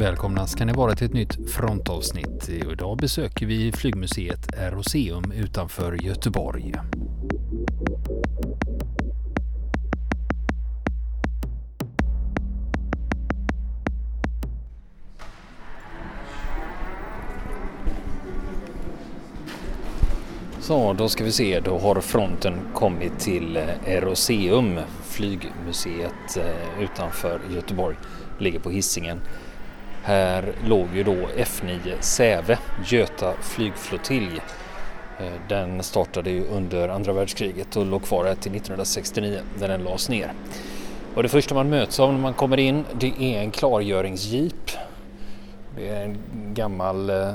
Välkomna ska ni vara till ett nytt frontavsnitt. Idag besöker vi flygmuseet Aeroseum utanför Göteborg. Så, då ska vi se. Då har fronten kommit till eh, Aeroseum, flygmuseet eh, utanför Göteborg. Ligger på hissingen. Här låg ju då F9 Säve, Göta flygflottilj. Eh, den startade ju under andra världskriget och låg kvar här till 1969 när den lades ner. Och det första man möts av när man kommer in det är en klargöringsjeep. Det är en gammal eh,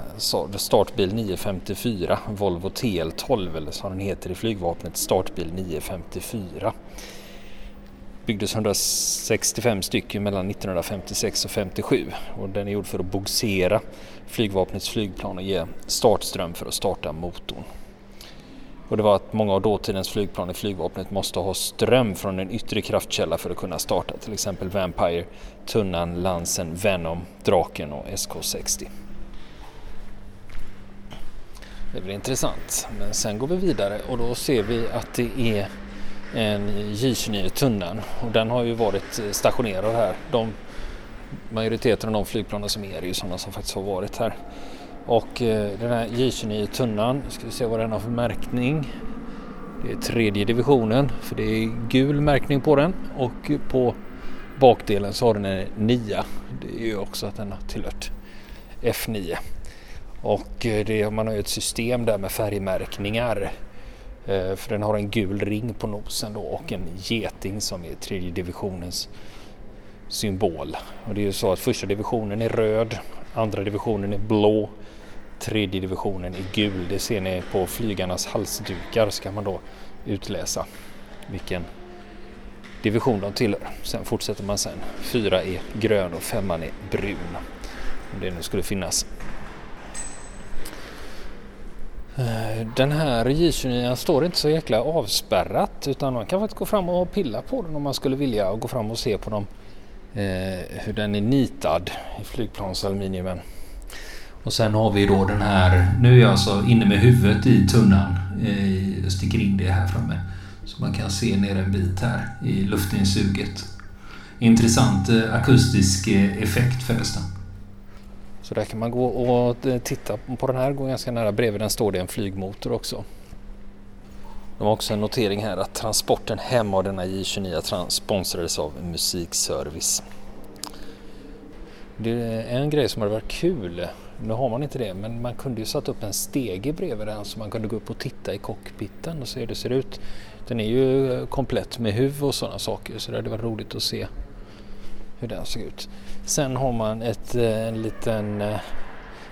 startbil 954, Volvo TL12 eller som den heter i flygvapnet, startbil 954 byggdes 165 stycken mellan 1956 och 57 och den är gjord för att bogsera flygvapnets flygplan och ge startström för att starta motorn. Och det var att många av dåtidens flygplan i flygvapnet måste ha ström från en yttre kraftkälla för att kunna starta, till exempel Vampire, Tunnan, Lansen, Venom, Draken och SK60. Det blir intressant, men sen går vi vidare och då ser vi att det är en J29 Tunnan och den har ju varit eh, stationerad här. De, majoriteten av de flygplanen som är är ju sådana som faktiskt har varit här. Och eh, den här J29 Tunnan, ska vi se vad den har för märkning. Det är tredje divisionen för det är gul märkning på den och på bakdelen så har den en 9. Det är ju också att den har tillhört F9. Och eh, det, man har ju ett system där med färgmärkningar Eh, för den har en gul ring på nosen då och en geting som är tredje divisionens symbol. Och det är ju så att första divisionen är röd, andra divisionen är blå, tredje divisionen är gul. Det ser ni på flygarnas halsdukar så kan man då utläsa vilken division de tillhör. Sen fortsätter man sen. Fyra är grön och femman är brun. Om det nu skulle finnas Eh, den här J29 står inte så jäkla avspärrat utan man kan faktiskt gå fram och pilla på den om man skulle vilja och gå fram och se på dem eh, hur den är nitad i flygplansaluminiumen. Och sen har vi då den här, nu är jag alltså inne med huvudet i tunnan, eh, jag sticker in det här framme. Så man kan se ner en bit här i luftinsuget. Intressant eh, akustisk eh, effekt förresten. Så där kan man gå och eh, titta på den här, går ganska nära. Bredvid den står det en flygmotor också. De har också en notering här att transporten hem av denna J29 sponsrades av Musikservice. Det är en grej som hade varit kul. Nu har man inte det, men man kunde ju satt upp en stege bredvid den så man kunde gå upp och titta i cockpiten och se hur det ser ut. Den är ju eh, komplett med huv och sådana saker så det hade varit roligt att se hur den såg ut. Sen har man ett, eh, en liten, eh,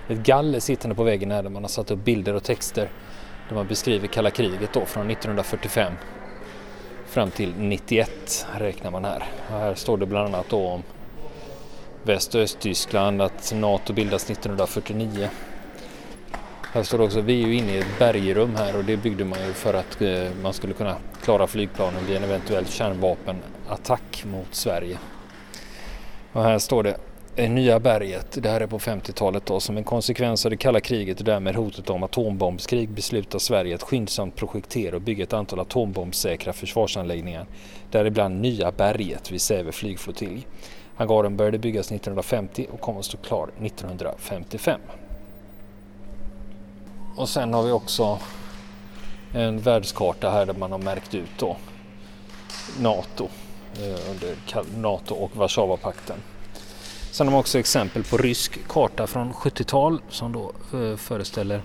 ett galler sittande på väggen här där man har satt upp bilder och texter där man beskriver kalla kriget då från 1945 fram till 91 räknar man här. Och här står det bland annat då om Väst och Östtyskland, att NATO bildas 1949. Här står det också, vi är ju inne i ett bergrum här och det byggde man ju för att eh, man skulle kunna klara flygplanen vid en eventuell kärnvapenattack mot Sverige. Och här står det eh, Nya berget, det här är på 50-talet då, som en konsekvens av det kalla kriget och därmed hotet om atombombskrig beslutar Sverige att skyndsamt projektera och bygga ett antal atombombsäkra försvarsanläggningar, däribland Nya berget vid Säve flygflottilj. Hangaren började byggas 1950 och kommer att stå klar 1955. Och sen har vi också en världskarta här där man har märkt ut då NATO Eh, under NATO och Warszawapakten. Sen har man också exempel på rysk karta från 70-tal som då eh, föreställer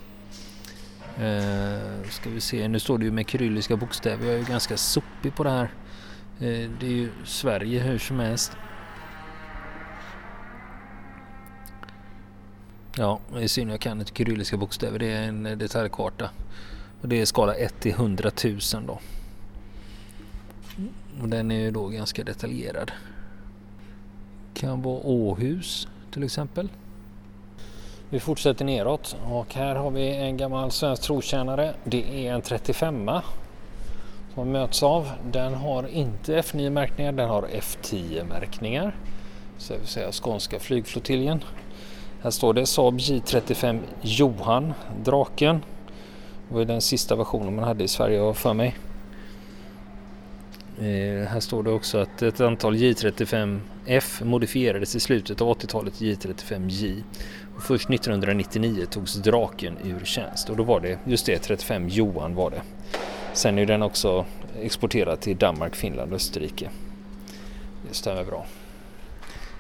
eh, ska vi se, nu står det ju med kyrilliska bokstäver. Jag är ju ganska sopig på det här. Eh, det är ju Sverige hur som helst. Ja, det är synd jag kan inte kyrilliska bokstäver. Det är en eh, detaljkarta. Och det är skala 1 till 100 000 då. Och den är ju då ganska detaljerad. Kan vara Åhus till exempel. Vi fortsätter neråt och här har vi en gammal svensk trotjänare. Det är en 35 som möts av. Den har inte F9 märkningar, den har F10 märkningar. så vill säga skånska flygflottiljen. Här står det Saab J35 Johan, draken. Det var den sista versionen man hade i Sverige för mig. Eh, här står det också att ett antal J35F modifierades i slutet av 80-talet J35J. Och först 1999 togs draken ur tjänst och då var det just det 35 Johan var det. Sen är den också exporterad till Danmark, Finland och Österrike. Det stämmer bra.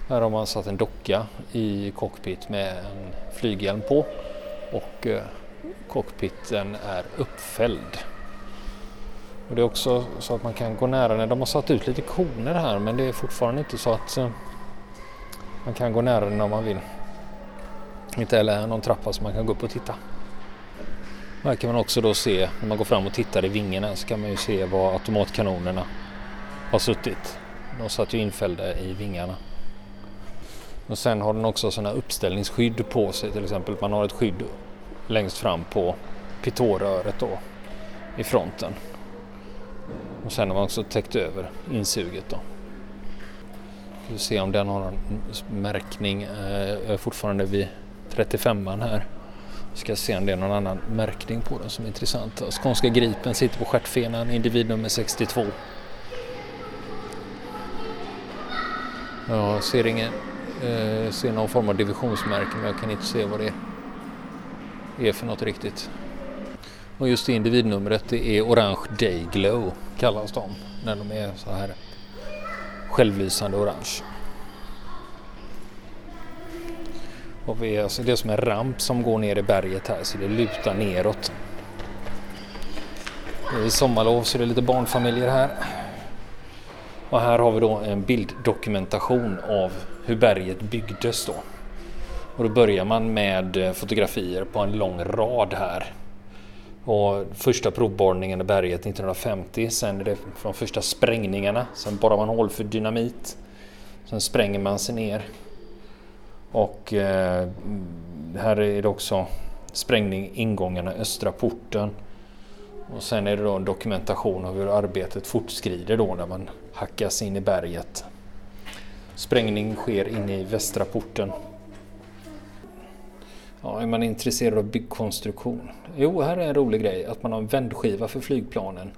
Här har man satt en docka i cockpit med en flyghjälm på och eh, cockpiten är uppfälld. Och det är också så att man kan gå nära den. De har satt ut lite koner här men det är fortfarande inte så att eh, man kan gå nära den om man vill. Inte heller någon trappa som man kan gå upp och titta. Här kan man också då se, när man går fram och tittar i vingarna så kan man ju se var automatkanonerna har suttit. De satt ju infällda i vingarna. Och sen har den också sådana uppställningsskydd på sig till exempel. Man har ett skydd längst fram på pitotröret då i fronten. Och sen har man också täckt över insuget då. Vi får se om den har någon märkning. Jag är fortfarande vid 35an här. Vi Ska se om det är någon annan märkning på den som är intressant. Skånska Gripen sitter på stjärtfenan, individ nummer 62. Jag ser ingen, eh, ser någon form av divisionsmärke men jag kan inte se vad det är för något riktigt. Och just individnumret det är Orange dayglow kallas de när de är så här självlysande orange. Och vi alltså det är som en ramp som går ner i berget här så det lutar neråt. Det är sommarlov så det är lite barnfamiljer här. Och här har vi då en bilddokumentation av hur berget byggdes då. Och då börjar man med eh, fotografier på en lång rad här. Och första provborrningen i berget 1950, sen är det från första sprängningarna, sen borrar man hål för dynamit. Sen spränger man sig ner och eh, här är det också sprängning ingångarna östra porten. Och sen är det då en dokumentation av hur arbetet fortskrider då när man hackas in i berget. Sprängning sker inne i västra porten. Ja, är man intresserad av byggkonstruktion? Jo, här är en rolig grej att man har en vändskiva för flygplanen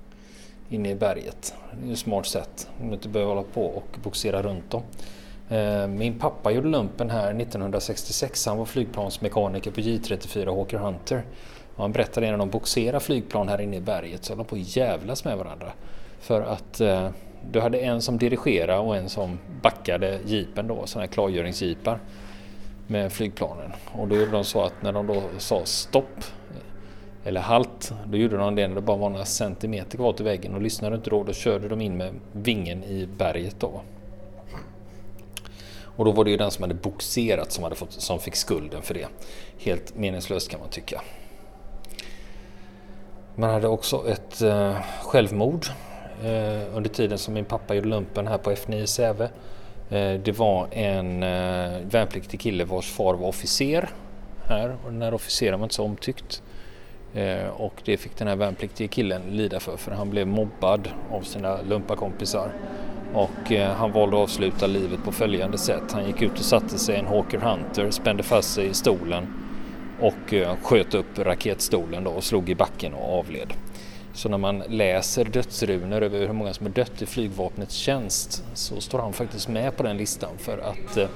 inne i berget. Det är ett smart sätt om du inte behöver hålla på och boxera runt dem. Eh, min pappa gjorde lumpen här 1966. Han var flygplansmekaniker på J34 Hawker Hunter. Och han berättade att när de boxerade flygplan här inne i berget så höll de på att jävlas med varandra. För att eh, du hade en som dirigerade och en som backade jeepen då, sådana här klargöringsjeepar med flygplanen. Och då gjorde de så att när de då sa stopp eller halt, då gjorde de det när det bara var några centimeter kvar till väggen och lyssnade inte då, då körde de in med vingen i berget då. Och då var det ju den som hade boxerat som, hade fått, som fick skulden för det. Helt meningslöst kan man tycka. Man hade också ett eh, självmord eh, under tiden som min pappa gjorde lumpen här på F9 Säve. Eh, det var en eh, värnpliktig kille vars far var officer här och den här officeren var inte så omtyckt. Eh, och det fick den här värnpliktige killen lida för, för han blev mobbad av sina lumparkompisar. Och eh, han valde att avsluta livet på följande sätt. Han gick ut och satte sig i en Hawker Hunter, spände fast sig i stolen och eh, sköt upp raketstolen då och slog i backen och avled. Så när man läser dödsrunor över hur många som har dött i flygvapnets tjänst så står han faktiskt med på den listan för att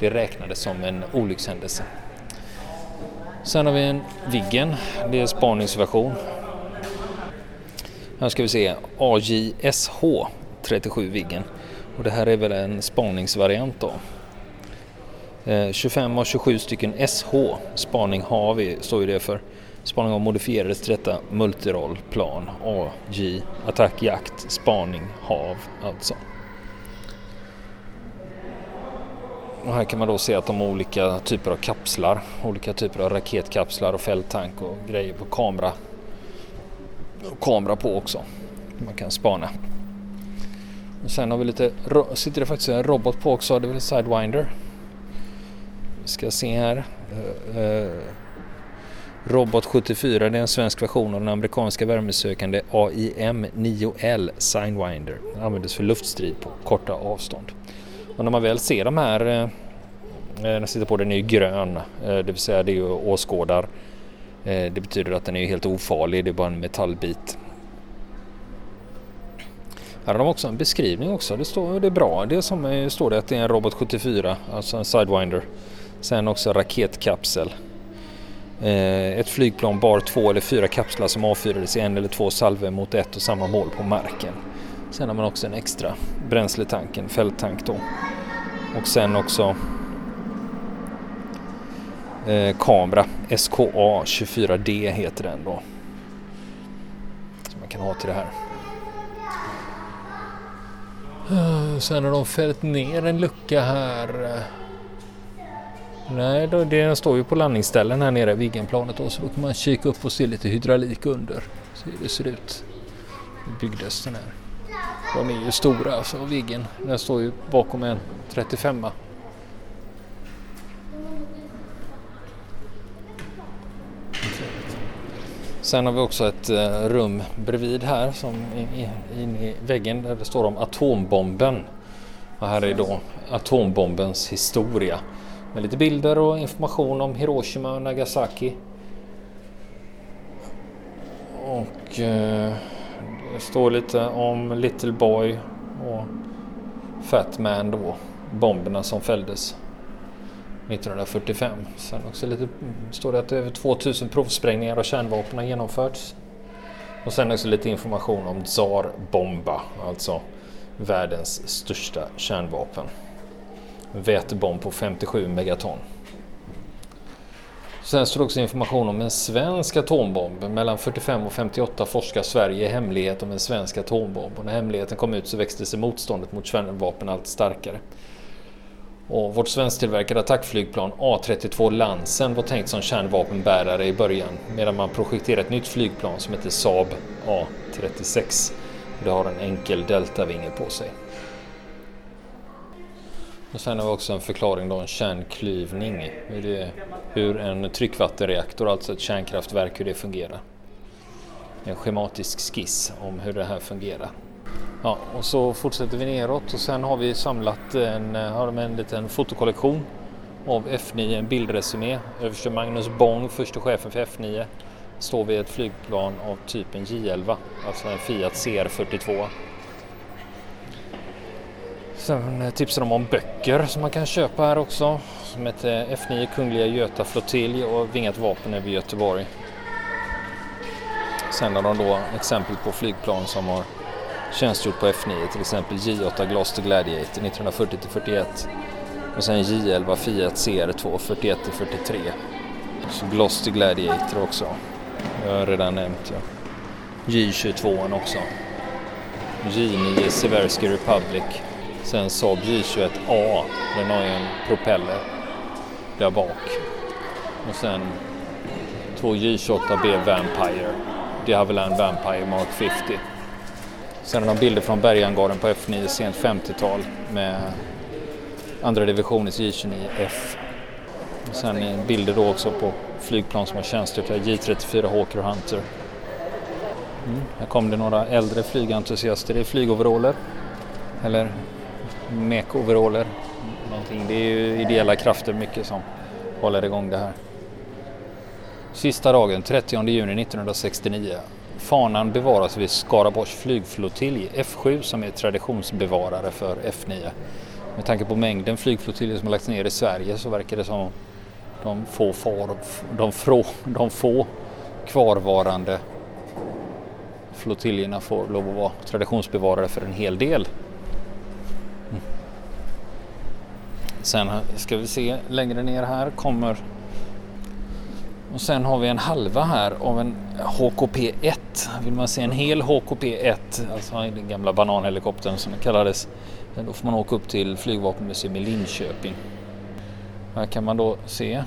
det räknades som en olyckshändelse. Sen har vi en Viggen, det är spaningsversion. Här ska vi se AJSH 37 Viggen. Och det här är väl en spaningsvariant då. Eh, 25 av 27 stycken SH, spaning har vi, står ju det för. Spaning av modifierades till detta multirollplan, AJ, attack, jakt, spaning, hav alltså. Och här kan man då se att de har olika typer av kapslar, olika typer av raketkapslar och fälttank och grejer på kamera. Och kamera på också, man kan spana. Och sen har vi lite, sitter det faktiskt en robot på också, det är väl Sidewinder. Vi ska se här. Eh, eh, robot 74 det är en svensk version av den amerikanska värmesökande AIM 9L Sidewinder. Den användes för luftstrid på korta avstånd. Men när man väl ser de här, eh, eh, den sitter på den är ju grön, eh, det vill säga det är ju åskådar. Det betyder att den är helt ofarlig, det är bara en metallbit. Här har de också en beskrivning också, det står det är bra. Det som är, står det att det är en Robot 74, alltså en Sidewinder. Sen också raketkapsel. Ett flygplan bar två eller fyra kapslar som avfyrades i en eller två salver mot ett och samma mål på marken. Sen har man också en extra bränsletank, en fälttank då. Och sen också eh, kamera, SKA 24D heter den då. Som man kan ha till det här. Eh, sen har de fällt ner en lucka här. Nej, då, den står ju på landningsställen här nere, Viggenplanet då, så då kan man kika upp och se lite hydraulik under. Se hur det ser ut. Hur byggdes den här? De är ju stora alltså, Viggen. Den står ju bakom en 35 Sen har vi också ett eh, rum bredvid här som in i väggen där det står om atombomben. Och här är då atombombens historia med lite bilder och information om Hiroshima och Nagasaki. Och Eh står lite om Little Boy och Fat Man då, bomberna som fälldes 1945. Sen också lite, står det att över 2000 provsprängningar av kärnvapen har genomförts. Och sen också lite information om Tsar Bomba, alltså världens största kärnvapen. Vätebomb på 57 megaton. Sen står det också information om en svensk atombomb. Mellan 45 och 58 forskar Sverige i hemlighet om en svensk atombomb. Och när hemligheten kom ut så växte sig motståndet mot kärnvapen allt starkare. Och vårt svensktillverkade attackflygplan A32 Lansen var tänkt som kärnvapenbärare i början medan man projekterade ett nytt flygplan som heter Saab A36. Det har en enkel deltavinge på sig. Och sen har vi också en förklaring då, en kärnklyvning. Hur en tryckvattenreaktor, alltså ett kärnkraftverk, hur det fungerar. En schematisk skiss om hur det här fungerar. Ja, och så fortsätter vi neråt och sen har vi samlat en, har de en liten fotokollektion av F9, en bildresumé. Överste Magnus Bång, förste chefen för F9, står vid ett flygplan av typen J11, alltså en Fiat CR42. Sen eh, tipsar de om böcker som man kan köpa här också, som heter eh, F9 Kungliga Göta flottilj och Vingat vapen över Göteborg. Sen har de då exempel på flygplan som har tjänstgjort på F9, till exempel J8 Gloster Gladiator 1940-41 och sen J11 Fiat CR2 41-43. Så Gloster Gladiator också, jag har redan nämnt. Ja. J22 också. J9 Seversky Republic. Sen Saab J21A, den har ju en propeller där bak. Och sen två J28B Vampire, de Havilland Vampire Mark 50. Sen har de bilder från bergangaren på F9 sent 50-tal med andra divisionens J29F. Och Sen bilder då också på flygplan som har tjänstgjort här, J34 Hawker Hunter. Mm. Här kom det några äldre flygentusiaster i flygoveraller. Eller mekoveraller. Någonting. Det är ju ideella krafter mycket som håller igång det här. Sista dagen, 30 juni 1969. Fanan bevaras vid Skaraborgs flygflottilj F7 som är traditionsbevarare för F9. Med tanke på mängden flygflottiljer som har lagts ner i Sverige så verkar det som de få, far, de, frå, de få kvarvarande flottiljerna får lov att vara traditionsbevarare för en hel del. Mm. Sen ska vi se längre ner här kommer och sen har vi en halva här av en HKP-1. Vill man se en hel HKP-1, alltså den gamla bananhelikoptern som den kallades, då får man åka upp till Flygvapenmuseum i Linköping. Här kan man då se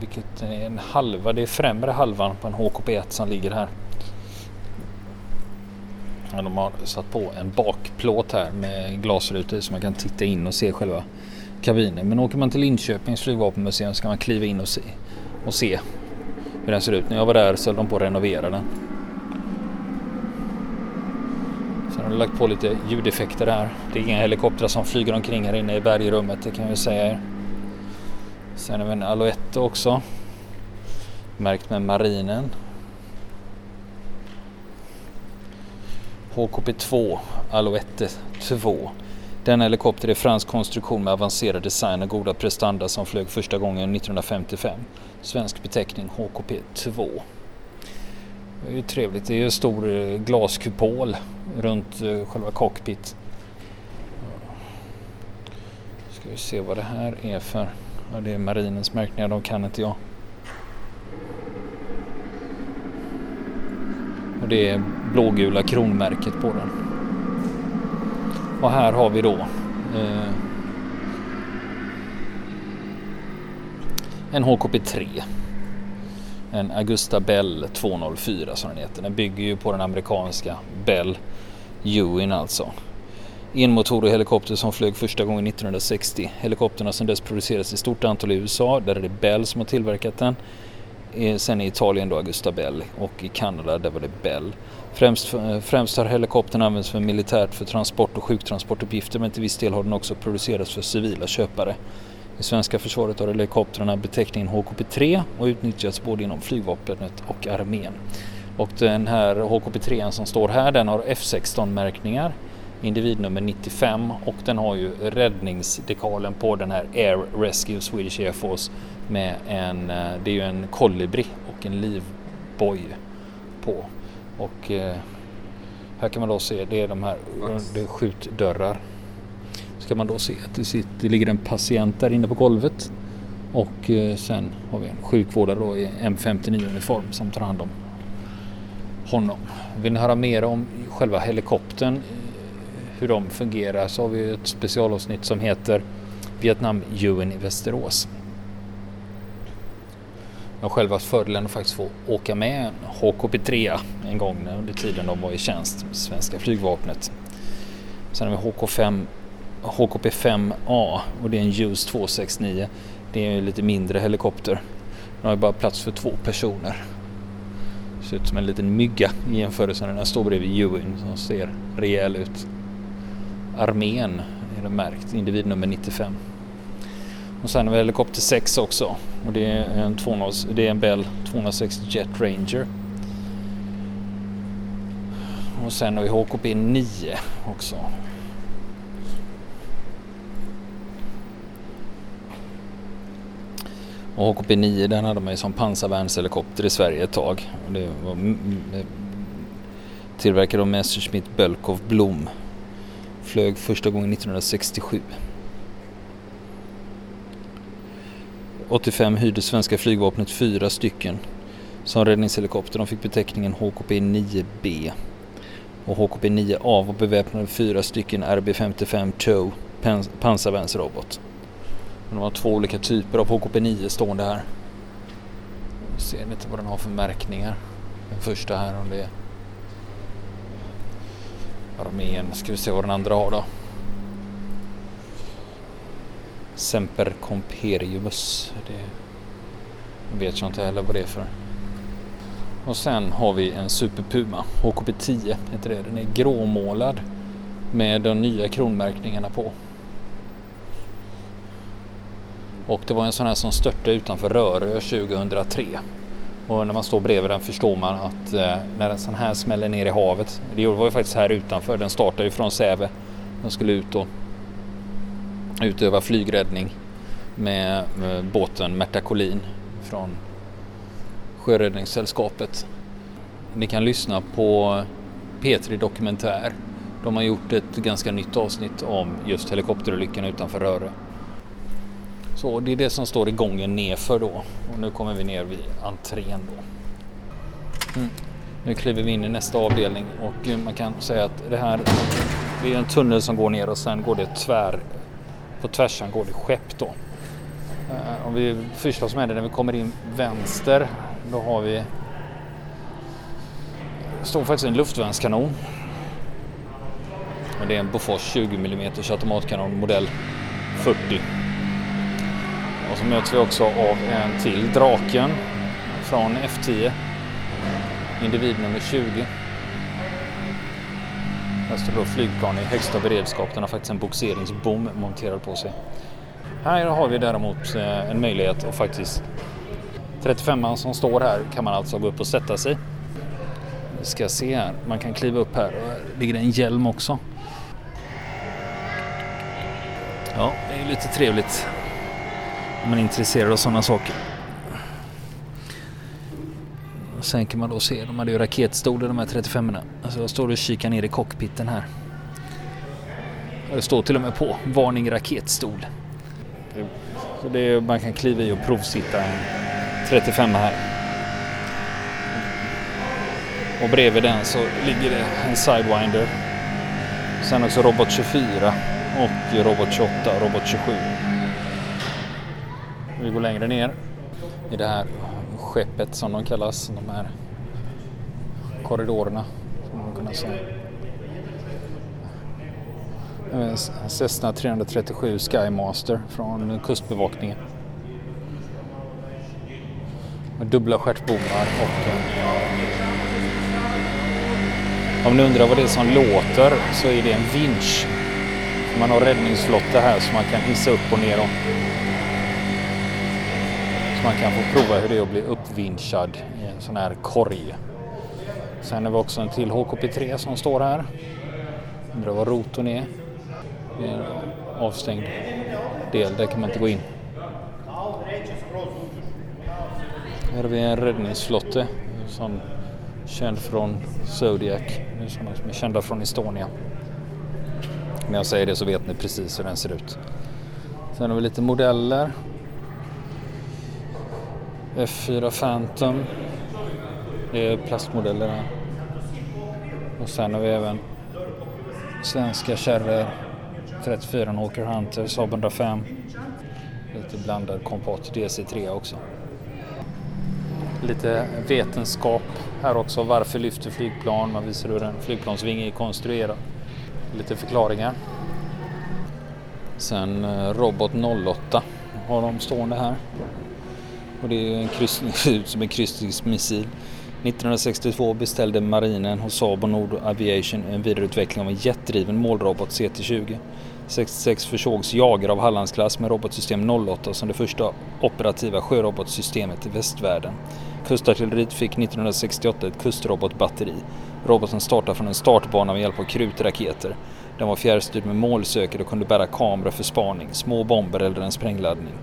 vilket är en halva, det är främre halvan på en HKP-1 som ligger här. De har satt på en bakplåt här med glasrutor så man kan titta in och se själva kabiner. Men åker man till Linköpings flygvapenmuseum så kan man kliva in och se och se hur den ser ut. När jag var där så höll de på att renovera den. Sen har de lagt på lite ljudeffekter här. Det är inga helikoptrar som flyger omkring här inne i bergrummet, det kan jag säga er. Sen har vi en Aloette också. Märkt med marinen. HKP2 Aloette 2. Denna helikopter är fransk konstruktion med avancerad design och goda prestanda som flög första gången 1955. Svensk beteckning HKP2. Det är ju trevligt. Det är ju en stor eh, glaskupol runt eh, själva cockpit. Ska vi se vad det här är för. Ja, det är marinens märkningar, de kan inte jag. Och det är blågula kronmärket på den. Och här har vi då eh, en HKP3. En Augusta Bell 204 som den heter. Den bygger ju på den amerikanska Bell Ewin alltså. Enmotorig helikopter som flög första gången 1960. Helikopterna som dess produceras i stort antal i USA. Där är det Bell som har tillverkat den. Sen i Italien då Augusta Bell och i Kanada där var det Bell. Främst, främst har helikoptern använts för militärt för transport och sjuktransportuppgifter men till viss del har den också producerats för civila köpare. I svenska försvaret har helikoptrarna beteckningen HKP3 och utnyttjats både inom flygvapnet och armén. Och den här HKP3 som står här den har F16-märkningar, individnummer 95 och den har ju räddningsdekalen på den här Air Rescue Swedish Air Force med en, eh, det är ju en kolibri och en livboj på. Och eh, här kan man då se, det är de här det är skjutdörrar. Så kan man då se att det, sitter, det ligger en patient där inne på golvet. Och eh, sen har vi en sjukvårdare då i M59-uniform som tar hand om honom. Vill ni höra mer om själva helikoptern, hur de fungerar, så har vi ett specialavsnitt som heter Vietnam UN i Västerås. Jag har själv haft fördelen att faktiskt få åka med en HKP3 en gång under tiden de var i tjänst med svenska flygvapnet. Sen har vi HK5, HKP5A och det är en JUS 269. Det är en lite mindre helikopter. Den har ju bara plats för två personer. Ser ut som en liten mygga i jämförelse med den står bredvid Ewing som ser rejäl ut. Armén är det märkt, individnummer 95. Och sen har vi helikopter 6 också och det är en, 200, det är en Bell 260 Jet Ranger. Och sen har vi HKP 9 också. Och HKP 9 den hade man ju som pansarvärnshelikopter i Sverige ett tag. Och det var tillverkad av Messerschmitt Bölkow Blom. Flög första gången 1967. 85 hyrde svenska flygvapnet fyra stycken som räddningshelikopter. De fick beteckningen HKP 9B. Och HKP 9A var beväpnade fyra stycken RB55 TOW pansarvärnsrobot. De har två olika typer av HKP 9 stående här. Jag ser inte vad den har för märkningar. Den första här om det är armén. Ska vi se vad den andra har då. Semper Comperiumus. Det vet jag inte heller vad det är för. Och sen har vi en superpuma. HKP 10 heter det. Den är gråmålad med de nya kronmärkningarna på. Och det var en sån här som störtade utanför Rörö 2003. Och när man står bredvid den förstår man att eh, när en sån här smäller ner i havet, det var ju faktiskt här utanför, den startade ju från Säve. Den skulle ut och utöva flygräddning med, med båten Märta Collin från Sjöräddningssällskapet. Ni kan lyssna på P3 Dokumentär. De har gjort ett ganska nytt avsnitt om just helikopterolyckan utanför Röre. Så det är det som står i gången nerför då. Och nu kommer vi ner vid entrén då. Mm. Nu kliver vi in i nästa avdelning och eh, man kan säga att det här det är en tunnel som går ner och sen går det tvär på tvärsan går det skepp då. Eh, om vi först oss med det när vi kommer in vänster då har vi det står faktiskt en luftvärnskanon. Det är en Bofors 20 mm automatkanon modell 40. Och så möts vi också av en till Draken från F10. Individ nummer 20. Här står då flygplan i högsta beredskap. Den har faktiskt en boxeringsbom monterad på sig. Här har vi däremot eh, en möjlighet att faktiskt 35an som står här kan man alltså gå upp och sätta sig. Vi ska se här, man kan kliva upp här och här ligger en hjälm också. Ja, det är lite trevligt man är intresserad av sådana saker. Sen kan man då se, de hade ju raketstolar de här 35 erna Alltså jag står och kikar ner i cockpiten här. Och det står till och med på varning raketstol. Så det är, man kan kliva i och provsitta en 35 här. Och bredvid den så ligger det en Sidewinder. Sen också Robot 24 och Robot 28 och Robot 27. Vi går längre ner i det här skeppet som de kallas, de här korridorerna. Som man kunna säga. Eh, Cessna 337 Skymaster från Kustbevakningen. Med dubbla stjärtbommar och om ni undrar vad det är som låter så är det en vinsch. Man har räddningsflotte här så man kan hissa upp och ner dem. Så man kan få prova hur det är att bli uppvinschad i en sån här korg. Sen har vi också en till HKP3 som står här. Undrar vad rotorn är. Det är en avstängd del, där kan man inte gå in. Här har vi en räddningsflotte som känd från Zodiac. Det är sådana som är kända från Estonia. När jag säger det så vet ni precis hur den ser ut. Sen har vi lite modeller. F4 Phantom. Det är plastmodeller här. Och sen har vi även svenska kärror. 34 Åker Hunter, Saab 105. Lite blandad kompott DC3 också. Lite vetenskap här också. Varför lyfter flygplan? Man visar hur en flygplansvinge är konstruerad. Lite förklaringar. Sen eh, Robot 08 har de stående här. Och det är en kryssning, ut som en kryssningsmissil. 1962 beställde marinen hos Saab och Nord Aviation en vidareutveckling av en jetdriven målrobot CT-20. 66 försågs Jager av Hallandsklass med robotsystem 08 som det första operativa sjörobotsystemet i västvärlden. Kustartilleriet fick 1968 ett kustrobotbatteri. Roboten startade från en startbana med hjälp av krutraketer. Den var fjärrstyrd med målsökare och kunde bära kameror för spaning, små bomber eller en sprängladdning.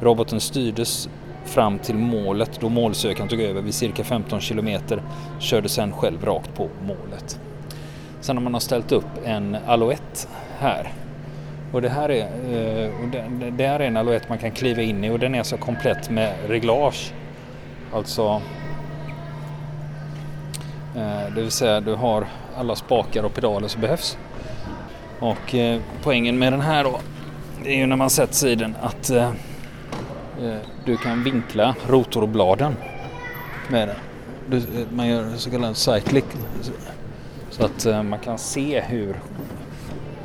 Roboten styrdes fram till målet då målsökaren tog över vid cirka 15 kilometer körde sen själv rakt på målet. Sen har man ställt upp en Alouette här. Och det här är, eh, och det, det här är en Alouette man kan kliva in i och den är så komplett med reglage. Alltså eh, det vill säga du har alla spakar och pedaler som behövs. Och eh, poängen med den här då det är ju när man sätter sig i den att Eh, du kan vinkla rotorbladen med den. Eh, man gör så kallad cyclic så att eh, man kan se hur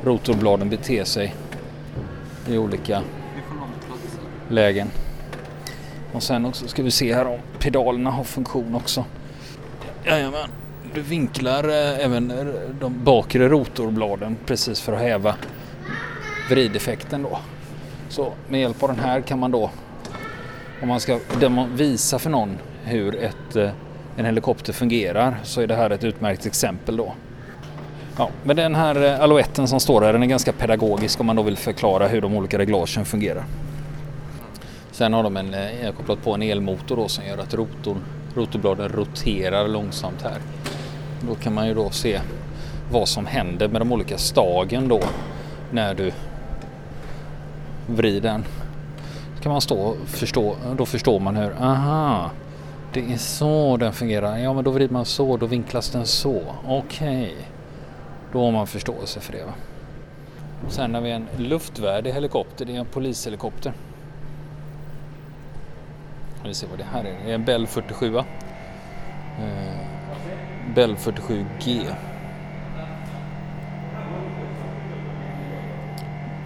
rotorbladen beter sig i olika lägen. Och sen också ska vi se här om pedalerna har funktion också. Jajamän, du vinklar även de bakre rotorbladen precis för att häva vrideffekten då. Så med hjälp av den här kan man då om man ska visa för någon hur ett, eh, en helikopter fungerar så är det här ett utmärkt exempel då. Ja, men den här eh, alouetten som står här den är ganska pedagogisk om man då vill förklara hur de olika reglagen fungerar. Sen har de en, eh, jag kopplat på en elmotor då som gör att rotorn, rotorbladen roterar långsamt här. Då kan man ju då se vad som händer med de olika stagen då när du vrider den kan man stå och förstå, då förstår man hur, aha, det är så den fungerar. Ja men då vrider man så, då vinklas den så. Okej. Okay. Då har man förståelse för det. Va? Sen har vi en luftvärdig helikopter, det är en polishelikopter. Vi ser vad det här är, det är en Bell 47. Eh, Bell 47G.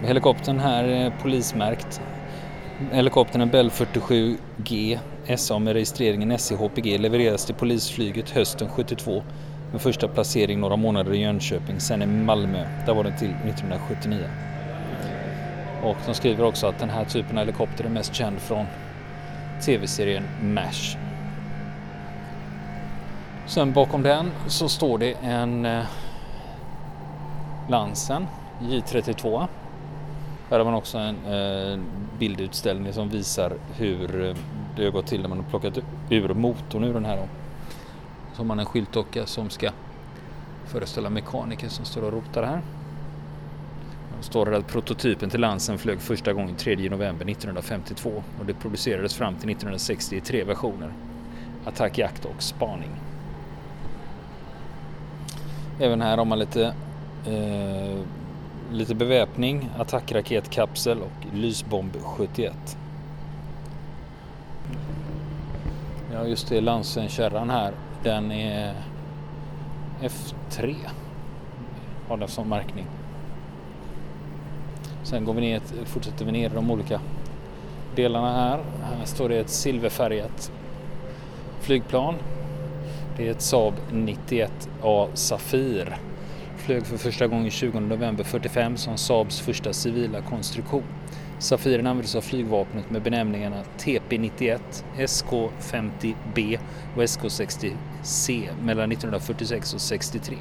Helikoptern här är polismärkt Helikoptern Bell 47G SA med registreringen SCHPG levereras till polisflyget hösten 72 Med första placering några månader i Jönköping, sen i Malmö. Där var den till 1979. Och de skriver också att den här typen av helikopter är mest känd från tv-serien MASH. Sen bakom den så står det en eh, Lansen J32. Här har man också en eh, bildutställning som visar hur eh, det har gått till när man har plockat ur motorn ur den här. Då. Så har man en skyltdocka som ska föreställa mekaniker som står och rotar här. Det står att prototypen till Lansen flög första gången 3 november 1952 och det producerades fram till 1960 i tre versioner. Attack, jakt och spaning. Även här har man lite, eh, lite beväpning, attackraketkapsel och lysbomb 71. Ja just det, Lansen-kärran här, den är F3. Har den som märkning. Sen går vi ner, fortsätter vi ner de olika delarna här. Här står det ett silverfärgat flygplan. Det är ett Saab 91A Safir. Flög för första gången 20 november 45 som Saabs första civila konstruktion. Safiren användes av flygvapnet med benämningarna TP91, SK50B och SK60C mellan 1946 och 63.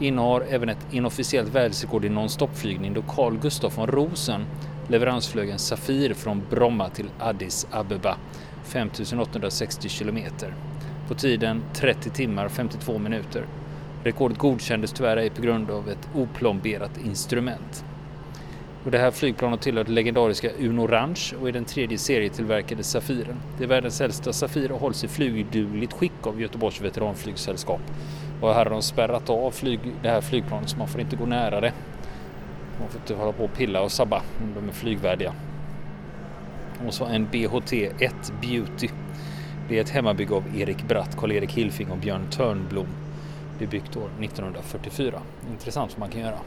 Innehar även ett inofficiellt världsrekord i nonstopflygning då Carl Gustaf von Rosen leveransflög en Safir från Bromma till Addis Abeba 5860 kilometer på tiden 30 timmar 52 minuter. Rekordet godkändes tyvärr ej på grund av ett oplomberat instrument. Och det här flygplanet tillhör det legendariska Uno Ranch och är den tredje serietillverkade Safiren. Det är världens äldsta Safir och hålls i flygdugligt skick av Göteborgs veteranflygsällskap. Och här har de spärrat av flyg, det här flygplanet så man får inte gå nära det. Man får inte hålla på och pilla och sabba om de är flygvärdiga. Och så en BHT-1 Beauty. Det är ett hemmabygge av Erik Bratt, Karl-Erik Hilfing och Björn Törnblom. Det är byggt år 1944. Intressant vad man kan göra.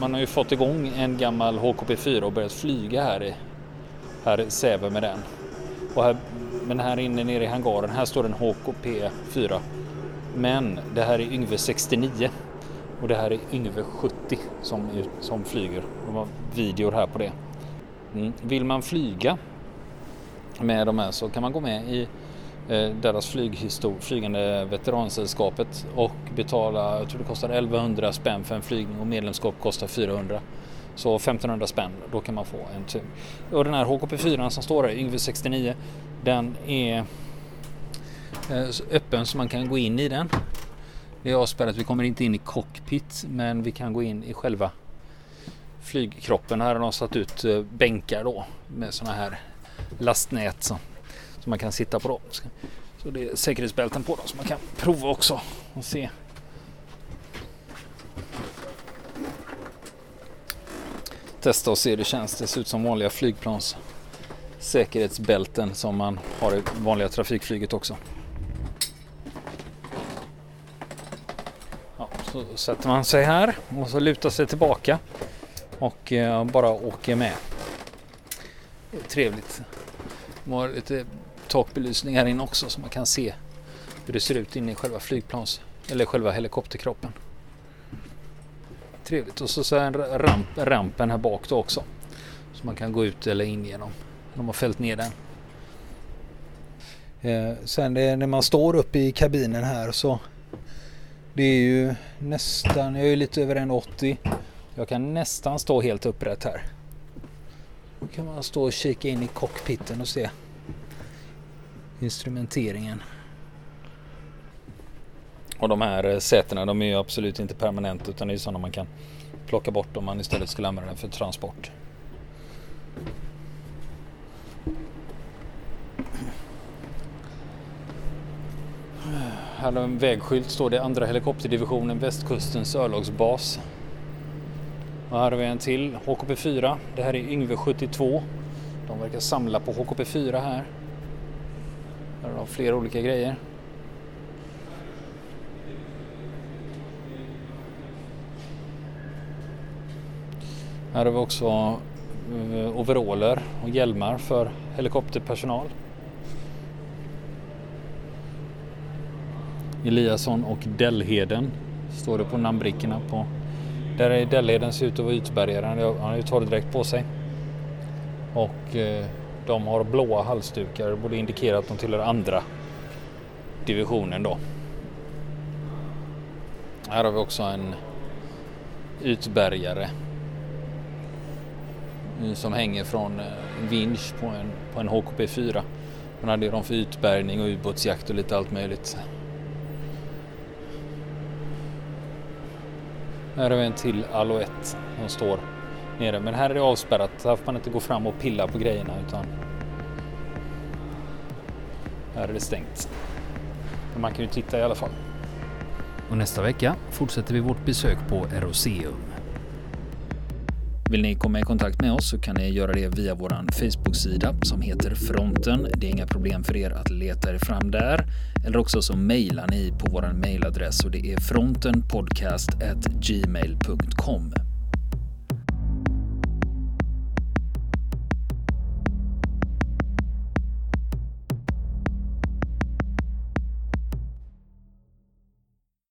Man har ju fått igång en gammal HKP4 och börjat flyga här i här i Säve med den. Och här, men här inne nere i hangaren, här står en HKP4. Men det här är Yngve 69 och det här är Yngve 70 som, som flyger. De har videor här på det. Mm. Vill man flyga med de här så kan man gå med i Eh, deras flyghistor flygande veteransällskapet och betala, jag tror det kostar 1100 spänn för en flygning och medlemskap kostar 400. Så 1500 spänn, då kan man få en tur. Och den här HKP4 som står här, Yngve 69, den är eh, öppen så man kan gå in i den. Det är avspärrat, vi kommer inte in i cockpit men vi kan gå in i själva flygkroppen. Här har de satt ut eh, bänkar då med sådana här lastnät som, så man kan sitta på. dem. Så det är säkerhetsbälten på dem så man kan prova också och se. Testa och se hur det känns. Det ser ut som vanliga flygplans säkerhetsbälten som man har i vanliga trafikflyget också. Ja, så sätter man sig här och så lutar sig tillbaka och eh, bara åker med. Det är trevligt. De har lite takbelysning här inne också så man kan se hur det ser ut inne i själva flygplans eller själva helikopterkroppen. Trevligt och så, så är ramp, rampen här bak då också. Så man kan gå ut eller in genom. De har fällt ner den. Eh, sen det, när man står uppe i kabinen här så det är ju nästan, jag är lite över 1,80 jag kan nästan stå helt upprätt här. Då kan man stå och kika in i cockpiten och se instrumenteringen. Och de här eh, sätena de är ju absolut inte permanenta utan det är sådana man kan plocka bort om man istället skulle använda den för transport. Här har en vägskylt står det andra helikopterdivisionen västkustens örlogsbas. Och här har vi en till, HKP4. Det här är Yngve 72. De verkar samla på HKP4 här. Här har de flera olika grejer. Här har vi också eh, overaller och hjälmar för helikopterpersonal. Eliasson och Dellheden står det på namnbrickorna på. Där är Dellheden ser ut att vara ytbärgare. Han har ju torrdräkt på sig. Och eh, de har blåa halsdukar. Det borde indikera att de tillhör andra divisionen då. Här har vi också en utbärgare som hänger från eh, en vinsch på en, på en HKP 4. Man hade dem för utbärgning och ubåtsjakt och lite allt möjligt. Här har vi en till Alouette som står nere. Men här är det avspärrat. Här får man inte gå fram och pilla på grejerna utan här är det stängt. Men man kan ju titta i alla fall. Och nästa vecka fortsätter vi vårt besök på Eroseum. Vill ni komma i kontakt med oss så kan ni göra det via vår Facebook-sida som heter Fronten. Det är inga problem för er att leta er fram där. Eller också så mejlar ni på vår mejladress och det är frontenpodcastgmail.com.